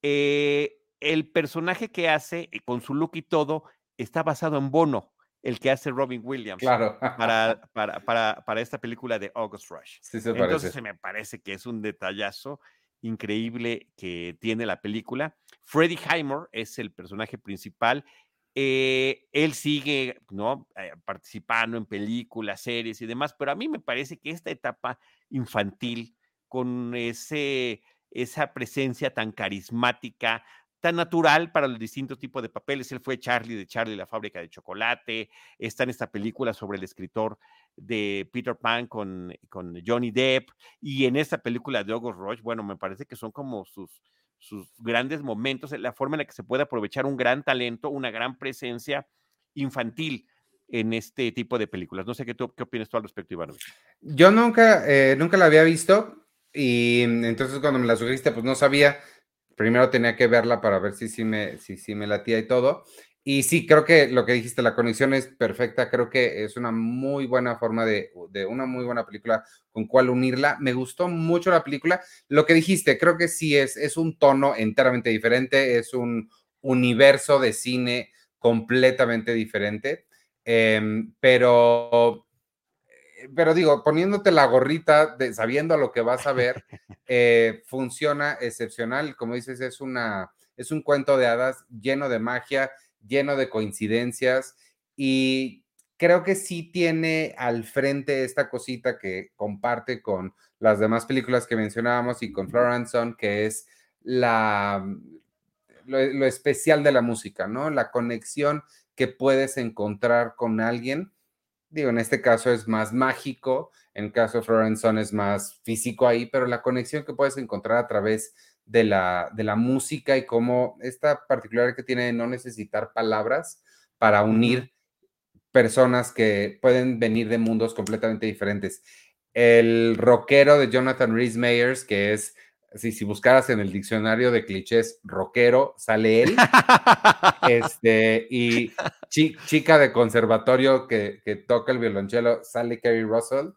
eh, el personaje que hace con su look y todo está basado en Bono, el que hace Robin Williams claro. para, para, para, esta película de August Rush. Entonces me parece que es un detallazo increíble que tiene la película. Freddie Highmore es el personaje principal. Eh, él sigue ¿no? Eh, participando en películas, series y demás, pero a mí me parece que esta etapa infantil, con ese, esa presencia tan carismática, tan natural para los distintos tipos de papeles. Él fue Charlie de Charlie la fábrica de chocolate. Está en esta película sobre el escritor de Peter Pan con, con Johnny Depp. Y en esta película de August Rush, bueno, me parece que son como sus, sus grandes momentos, la forma en la que se puede aprovechar un gran talento, una gran presencia infantil en este tipo de películas. No sé qué, tú, qué opinas tú al respecto, Iván. Yo nunca, eh, nunca la había visto y entonces cuando me la sugeriste, pues no sabía primero tenía que verla para ver si sí me, si, si me latía y todo. Y sí, creo que lo que dijiste, la conexión es perfecta. Creo que es una muy buena forma de, de, una muy buena película con cual unirla. Me gustó mucho la película. Lo que dijiste, creo que sí es, es un tono enteramente diferente, es un universo de cine completamente diferente. Em, pero pero digo, poniéndote la gorrita, de, sabiendo lo que vas a ver, eh, funciona excepcional. Como dices, es, una, es un cuento de hadas lleno de magia, lleno de coincidencias y creo que sí tiene al frente esta cosita que comparte con las demás películas que mencionábamos y con Florence que es la, lo especial de la música, ¿no? La conexión que puedes encontrar con alguien digo, en este caso es más mágico, en el caso de Florence es más físico ahí, pero la conexión que puedes encontrar a través de la, de la música y cómo esta particularidad que tiene de no necesitar palabras para unir personas que pueden venir de mundos completamente diferentes. El rockero de Jonathan Rhys Meyers, que es si, si buscaras en el diccionario de clichés rockero, sale él. este, y chica de conservatorio que, toca el violonchelo, sale Kerry Russell.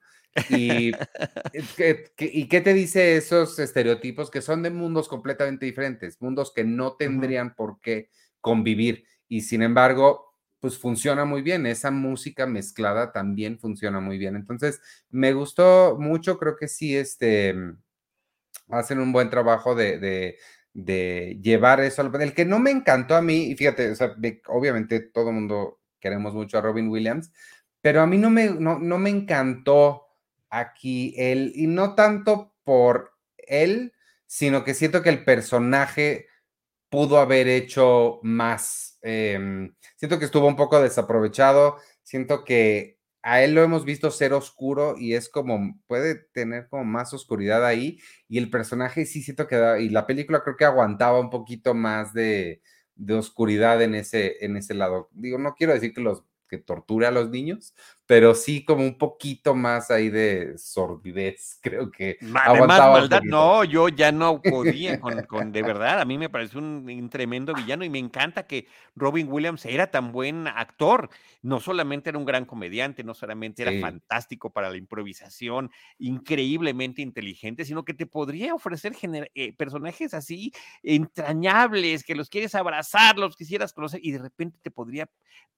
Y, ¿Y qué te dice esos estereotipos que son de mundos completamente diferentes? Mundos que no tendrían por qué convivir. Y sin embargo, pues funciona muy bien. Esa música mezclada también funciona muy bien. Entonces, me gustó mucho. Creo que sí, este hacen un buen trabajo de, llevar eso al que no me encantó a mí, y fíjate, obviamente todo el mundo queremos mucho a Robin Williams, pero a mí no me, no, me encantó aquí él, y no tanto por él, sino que siento que el personaje pudo haber hecho más. Em, siento que estuvo un poco desaprovechado, siento que a él lo hemos visto ser oscuro y es como, puede tener como más oscuridad ahí y el personaje sí siento que, y la película creo que aguantaba un poquito más de, oscuridad en ese, en ese lado. Digo, no quiero decir que los, que tortura a los niños, pero sí como un poquito más ahí de sordidez, creo que aguantaba maldad, no, yo ya no podía con, de verdad, a mí me parece un, un, tremendo villano y me encanta que Robin Williams era tan buen actor, no solamente era un gran comediante, no solamente era fantástico para la improvisación, increíblemente inteligente, sino que te podría ofrecer eh, personajes así entrañables, que los quieres abrazar, los quisieras conocer y de repente te podría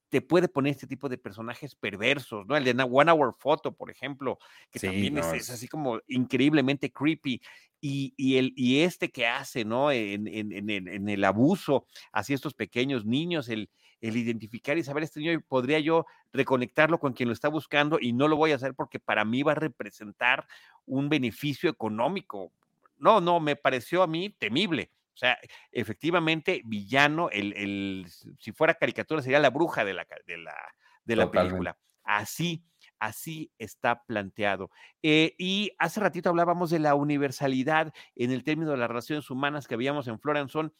te puede poner este tipo de personajes perversos, ¿no? El de One Hour Photo, por ejemplo, que también es, así como increíblemente creepy. Y, y, el, y este que hace, ¿no? En, en, en, el abuso hacia estos pequeños niños, el, el identificar y saber este niño, podría yo reconectarlo con quien lo está buscando y no lo voy a hacer porque para mí va a representar un beneficio económico. No, no, me pareció a mí temible. O sea, efectivamente, villano, el, el, si fuera caricatura, sería la bruja de la, de la, de la película. Así, así está planteado. Eh, y hace ratito hablábamos de la universalidad en el término de las relaciones humanas que habíamos en Floranzón.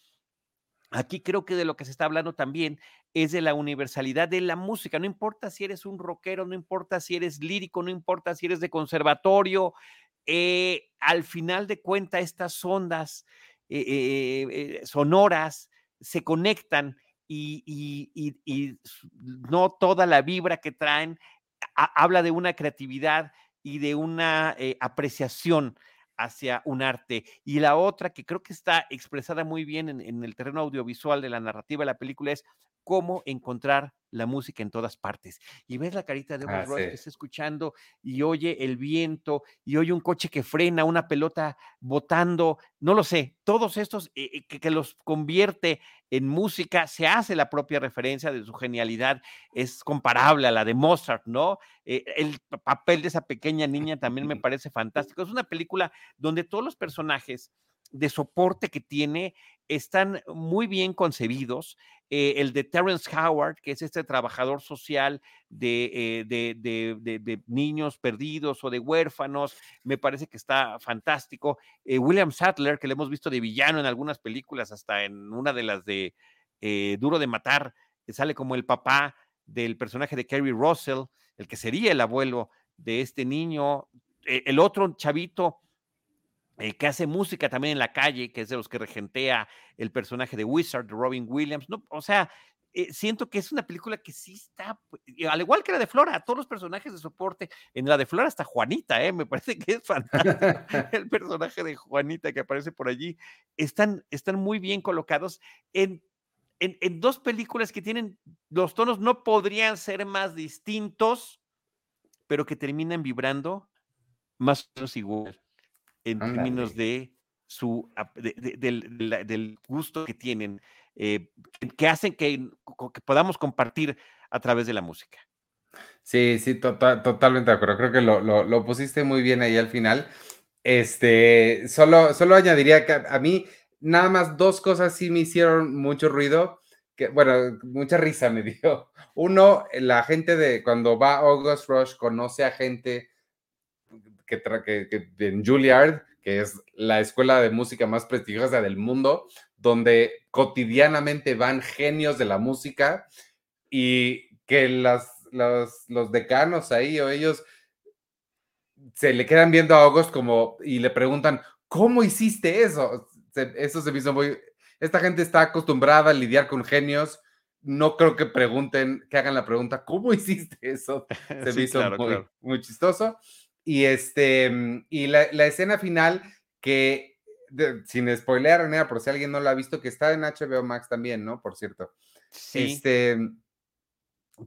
Aquí creo que de lo que se está hablando también es de la universalidad de la música. No importa si eres un rockero, no importa si eres lírico, no importa si eres de conservatorio. Eh, al final de cuentas, estas ondas eh, eh, sonoras se conectan y, no toda la vibra que traen habla de una creatividad y de una eh, apreciación hacia un arte. Y la otra que creo que está expresada muy bien en, el terreno audiovisual de la narrativa de la película es cómo encontrar la música en todas partes. Y ves la carita de ah, que está escuchando y oye el viento y oye un coche que frena, una pelota botando, no lo sé, todos estos eh, eh, que, los convierte en música, se hace la propia referencia de su genialidad, es comparable a la de Mozart, ¿no? Eh, el papel de esa pequeña niña también me parece fantástico. Es una película donde todos los personajes de soporte que tiene están muy bien concebidos. Eh, el de Terence Howard, que es este trabajador social de, eh, de, niños perdidos o de huérfanos, me parece que está fantástico. Eh, William Sattler, que le hemos visto de villano en algunas películas, hasta en una de las de Duro de Matar, sale como el papá del personaje de Kerry Russell, el que sería el abuelo de este niño. el otro chavito eh, que hace música también en la calle, que es de los que regentea el personaje de Wizard, Robin Williams. No, o sea, eh, siento que es una película que sí está, pues, al igual que la de Flora, todos los personajes de soporte, en la de Flora está Juanita, ¿eh? me parece que es fantástico el personaje de Juanita que aparece por allí, están, están muy bien colocados en, en, en dos películas que tienen, los tonos no podrían ser más distintos, pero que terminan vibrando más o menos igual en términos de su del, gusto que tienen, eh, que hacen que, podamos compartir a través de la música. Sí, sí, tota, totalmente de acuerdo. Creo que lo, lo, pusiste muy bien ahí al final. Este, solo, solo añadiría que a, mí nada más dos cosas sí me hicieron mucho ruido, que bueno, mucha risa me dio. Uno, la gente de cuando va August Rush conoce a gente que, que, en Juilliard, que es la escuela de música más prestigiosa del mundo, donde cotidianamente van genios de la música y que las, los, decanos ahí o ellos se le quedan viendo a August como y le preguntan, ¿cómo hiciste eso? eso se me hizo muy... Esta gente está acostumbrada a lidiar con genios. No creo que pregunten, que hagan la pregunta, ¿cómo hiciste eso? Se me hizo muy, muy chistoso. Y, este, mm, y la, escena final que, sin spoilear, nada, por si alguien no la ha visto, que está en HBO Max también, ¿no? Por cierto. Sí. Este,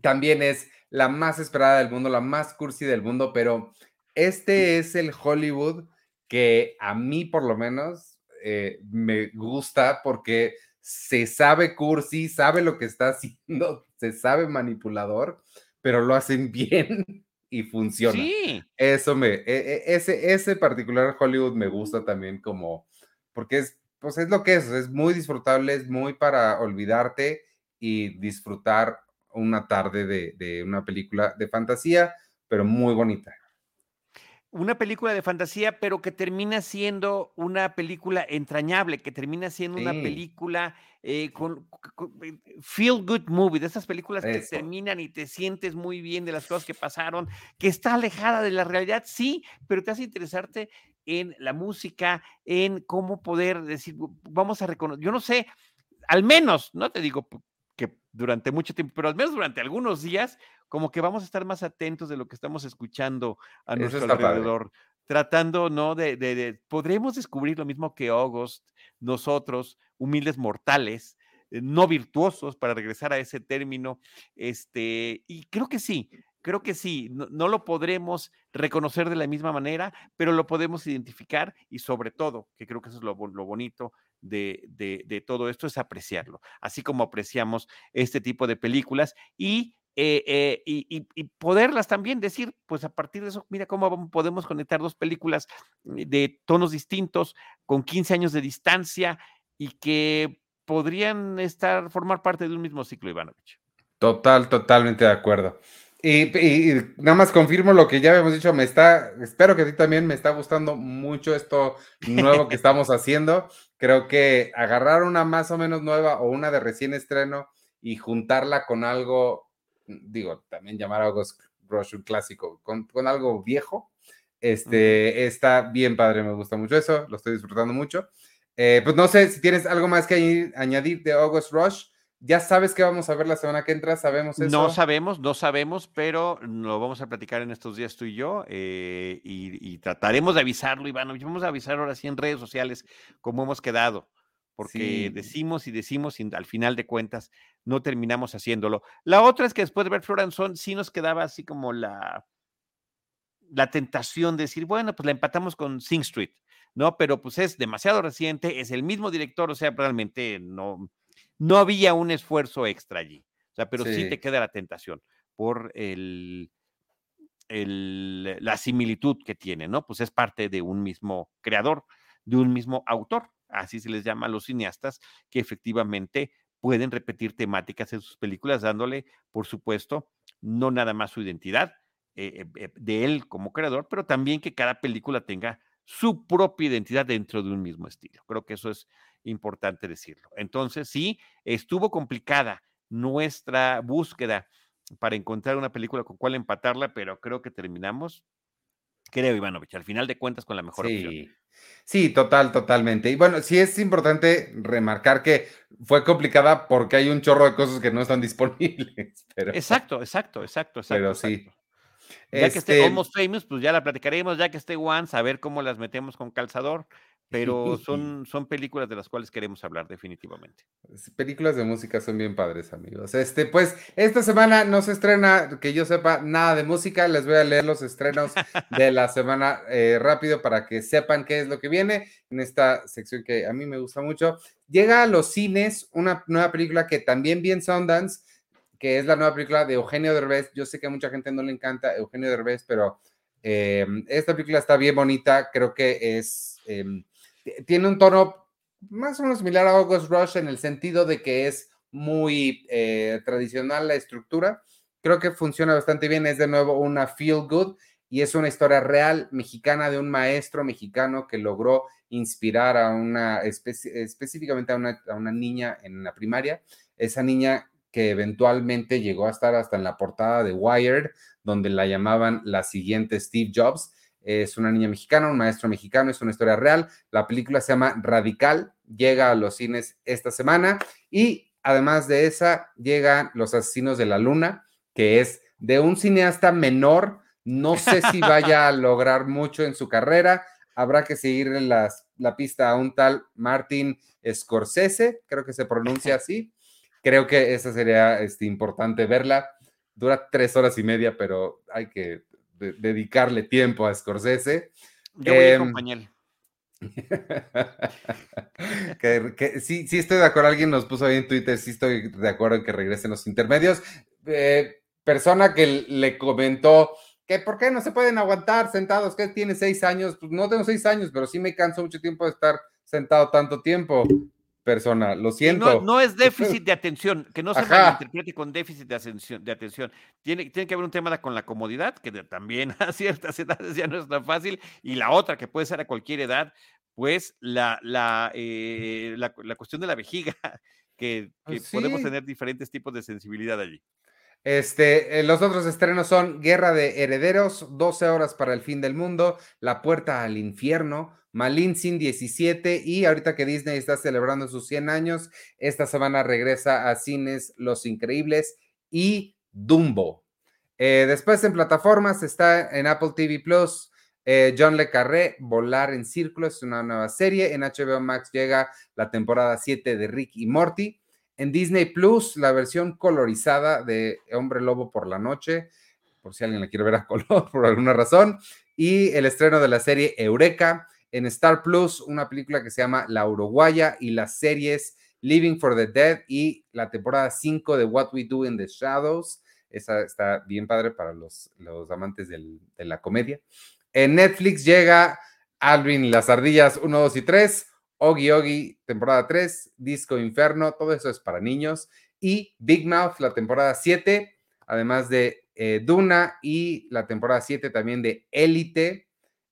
también es la más esperada del mundo, la más cursi del mundo, pero este es el Hollywood que a mí por lo menos eh, me gusta porque se sabe cursi, sabe lo que está haciendo, se sabe manipulador, pero lo hacen bien y funciona. Sí. Eso me, e, e, ese, ese particular Hollywood me gusta también como, porque es, pues es lo que es, es muy disfrutable, es muy para olvidarte y disfrutar una tarde de, de una película de fantasía, pero muy bonita. Una película de fantasía, pero que termina siendo una película entrañable, que termina siendo una película eh, con, con- eh, feel good movie, de esas películas que terminan y te sientes muy bien de las cosas que pasaron, que está alejada de la realidad, sí, pero te hace interesarte en la música, en cómo poder decir, "Bu- vamos a reconocer, yo no sé, al menos, no te digo durante mucho tiempo, pero al menos durante algunos días, como que vamos a estar más atentos de lo que estamos escuchando a Eso nuestro padre. alrededor, tratando, ¿no? De, de- de- podremos descubrir lo mismo que August, nosotros, humildes mortales, eh, no virtuosos, para regresar a ese término, este, y creo que sí, creo que sí, no, lo podremos reconocer de la misma manera, pero lo podemos identificar y sobre todo, que creo que eso es lo, bo- lo bonito de, todo esto, es apreciarlo, así como apreciamos este tipo de películas y, eh, eh, y, poderlas también decir, pues a partir de eso, mira cómo podemos conectar dos películas eh, de tonos distintos, con 15 años de distancia y que podrían estar, formar parte de un mismo ciclo, Ivanovich. Total, totalmente de acuerdo. Y, y- nada más confirmo lo que ya habíamos dicho, me está, espero que a ti también me está gustando mucho esto nuevo que estamos haciendo. Creo que agarrar una más o menos nueva o una de recién estreno y juntarla con algo, digo, también llamar a Ghost Rush un clásico, con, con algo viejo, este, está bien padre, me gusta mucho eso, lo estoy disfrutando mucho. Eh, pues no sé si tienes algo más que añadir de August Rush. Ya sabes que vamos a ver la semana que entra, sabemos eso. No sabemos, no sabemos, pero lo vamos a platicar en estos días tú y yo eh, y, y trataremos de avisarlo, Ivanovich. Vamos a avisar ahora sí en redes sociales cómo hemos quedado, porque Sí. decimos y decimos y al final de cuentas no terminamos haciéndolo. La otra es que después de ver Floranzón sí nos quedaba así como la, la tentación de decir, bueno, pues la empatamos con Sing Street, ¿no? Pero pues es demasiado reciente, es el mismo director, o sea, realmente no, no había un esfuerzo extra allí. O sea, pero sí, Sí. te queda la tentación por el, el- la similitud que tiene, ¿no? Pues es parte de un mismo creador, de un mismo autor, así se les llama a los cineastas, que efectivamente pueden repetir temáticas en sus películas, dándole, por supuesto, no nada más su identidad eh, eh, de él como creador, pero también que cada película tenga su propia identidad dentro de un mismo estilo. Creo que eso es importante decirlo. Entonces, sí, estuvo complicada nuestra búsqueda para encontrar una película con cual empatarla, pero creo que terminamos, creo, Ivanovich, al final de cuentas con la mejor opción. Sí, sí, total, totalmente. Y bueno, sí es importante remarcar que fue complicada porque hay un chorro de cosas que no están disponibles. Pero, Exacto, exacto, exacto, exacto. pero sí. exacto. Ya que esté Este, Almost Famous, pues ya la platicaremos, ya que esté Once, a ver cómo las metemos con calzador, pero son, son películas de las cuales queremos hablar definitivamente. Películas de música son bien padres, amigos. Este, pues, esta semana no se estrena, que yo sepa, nada de música. Les voy a leer los estrenos de la semana eh, rápido para que sepan qué es lo que viene en esta sección que a mí me gusta mucho. Llega a los cines una nueva película que también vi en Sundance, que es la nueva película de Eugenio Derbez. Yo sé que a mucha gente no le encanta Eugenio Derbez, pero eh, esta película está bien bonita. Creo que es. eh, tiene un tono más o menos similar a August Rush en el sentido de que es muy eh, tradicional la estructura. Creo que funciona bastante bien. Es de nuevo una feel good y es una historia real mexicana de un maestro mexicano que logró inspirar a una, específicamente a una, a una niña en la primaria. Esa niña que eventualmente llegó a estar hasta en la portada de Wired, donde la llamaban la siguiente Steve Jobs. Es una niña mexicana, un maestro mexicano, es una historia real. La película se llama Radical, llega a los cines esta semana y además de esa llegan Los Asesinos de la Luna, que es de un cineasta menor. No sé si vaya a lograr mucho en su carrera. Habrá que seguirle las, la pista a un tal Martin Scorsese, creo que se pronuncia así. Creo que esa sería este, importante verla. Dura tres horas y media, pero hay que de- dedicarle tiempo a Scorsese. Yo voy a Em, que sí, sí estoy de acuerdo. Alguien nos puso ahí en Twitter, sí estoy de acuerdo en que regresen los intermedios. Eh, persona que le comentó que por qué no se pueden aguantar sentados, que tiene seis años. Pues no tengo seis años, pero sí me canso mucho tiempo de estar sentado tanto tiempo. Persona, lo siento. No, no es déficit de atención, que no se Ajá. malinterprete con déficit de atención. De atención. Tiene, tiene que haber un tema con la comodidad, que también a ciertas edades ya no es tan fácil, y la otra, que puede ser a cualquier edad, pues la, la, eh, la, la cuestión de la vejiga, que, que podemos tener diferentes tipos de sensibilidad allí. Este, eh, los otros estrenos son Guerra de Herederos, 12 horas para el fin del mundo, La Puerta al Infierno, Malin Sin 17 y ahorita que Disney está celebrando sus 100 años, esta semana regresa a cines Los Increíbles y Dumbo. Eh, después en plataformas está en Apple TV Plus eh, John Le Carré, Volar en Círculo, es una nueva serie. En HBO Max llega la temporada 7 de Rick y Morty. En Disney Plus, la versión colorizada de Hombre Lobo por la Noche, por si alguien la quiere ver a color por alguna razón. Y el estreno de la serie Eureka. En Star Plus, una película que se llama La Uruguaya y las series Living for the Dead y la temporada 5 de What We Do in the Shadows. Esa está bien padre para los, los amantes del- de la comedia. En Netflix llega Alvin las ardillas 1, 2 y 3, Ogi Ogi temporada 3, Disco Inferno, todo eso es para niños. Y Big Mouth, la temporada 7, además de eh, Duna y la temporada 7 también de Élite.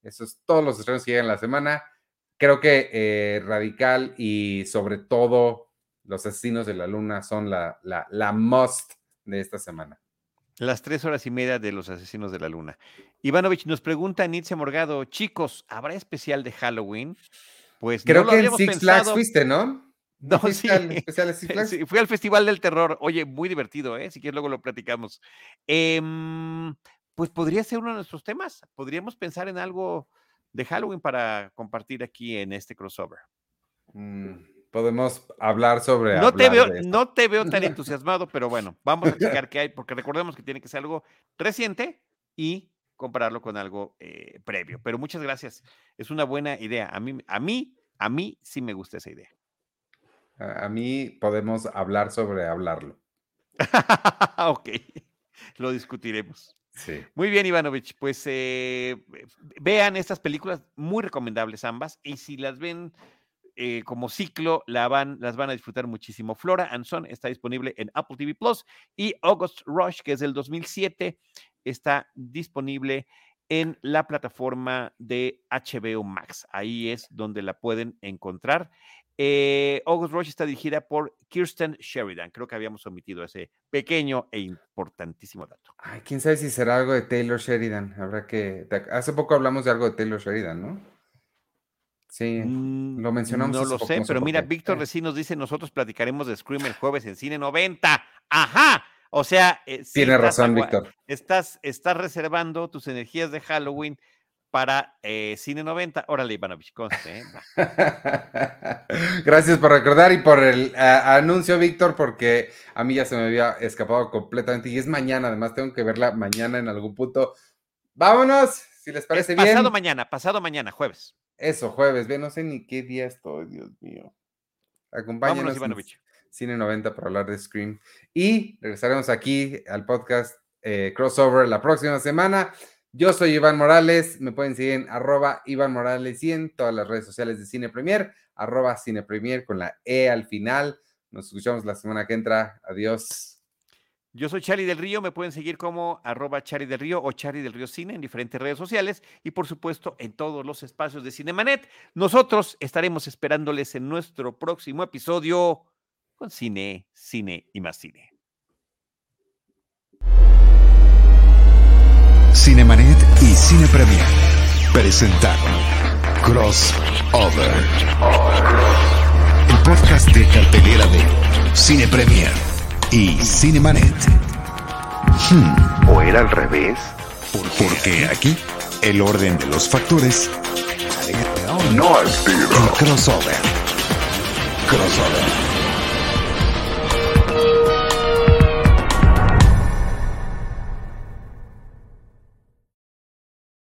Esos todos los estrenos que llegan la semana. Creo que eh, Radical y sobre todo Los Asesinos de la Luna son la, la, la must de esta semana. Las tres horas y media de los asesinos de la luna. Ivanovich nos pregunta Nietzsche Morgado, chicos, ¿habrá especial de Halloween? Pues Creo no que en Six Flags fuiste, ¿no? No, ¿Fuiste sí. al especial de Six Flags? Sí, fui al Festival del Terror. Oye, muy divertido, ¿eh? Si quieres, luego lo platicamos. Em, pues podría ser uno de nuestros temas. Podríamos pensar en algo de Halloween para compartir aquí en este crossover. Mm, podemos hablar sobre. No te, veo, de no te veo tan entusiasmado, pero bueno, vamos a checar qué hay, porque recordemos que tiene que ser algo reciente y compararlo con algo eh, previo. Pero muchas gracias. Es una buena idea. A mí, a mí, a mí sí me gusta esa idea. A a mí podemos hablar sobre hablarlo. ok, lo discutiremos. Muy bien, Ivanovich. Pues eh, vean estas películas, muy recomendables ambas, y si las ven eh, como ciclo, la van, las van a disfrutar muchísimo. Flora and Son está disponible en Apple TV Plus y August Rush, que es del 2007, está disponible en la plataforma de HBO Max. Ahí es donde la pueden encontrar. Eh, August Rush está dirigida por Kirsten Sheridan. Creo que habíamos omitido ese pequeño e importantísimo dato. Ay, quién sabe si será algo de Taylor Sheridan. Habrá que. Hace poco hablamos de algo de Taylor Sheridan, ¿no? Sí, Mm, lo mencionamos. No lo sé, pero mira. Víctor Eh, Recién nos dice, nosotros platicaremos de Scream el jueves en Cine 90. ¡Ajá! O sea, eh, sí Tiene razón, Víctor. Estás, estás reservando tus energías de Halloween para eh, Cine 90. Órale, Ivanovich, conste, ¿eh? Gracias por recordar y por el anuncio, Víctor, porque a mí ya se me había escapado completamente y es mañana, además tengo que verla mañana en algún punto. Vámonos, si les parece Es bien. pasado mañana, pasado mañana, jueves. Eso, jueves, ve, no sé ni qué día estoy, Dios mío. Acompáñenos Vámonos, Ivanovich. Cine 90 para hablar de Scream. Y regresaremos aquí al podcast eh, Crossover la próxima semana. Yo soy Iván Morales, me pueden seguir en arroba Iván Morales y en todas las redes sociales de Cine Premier, arroba Cine Premier con la E al final. Nos escuchamos la semana que entra. Adiós. Yo soy Charlie del Río, me pueden seguir como arroba Charlie del Río o Charlie del Río Cine en diferentes redes sociales y por supuesto en todos los espacios de Cinemanet. Nosotros estaremos esperándoles en nuestro próximo episodio con cine, cine y más cine. Cinemanet y Cine Premier presentaron Crossover. El podcast de cartelera de Cine Premier y Cinemanet. Hmm, ¿O era al revés? porque aquí el orden de los factores No, Arturo. en Crossover. Crossover.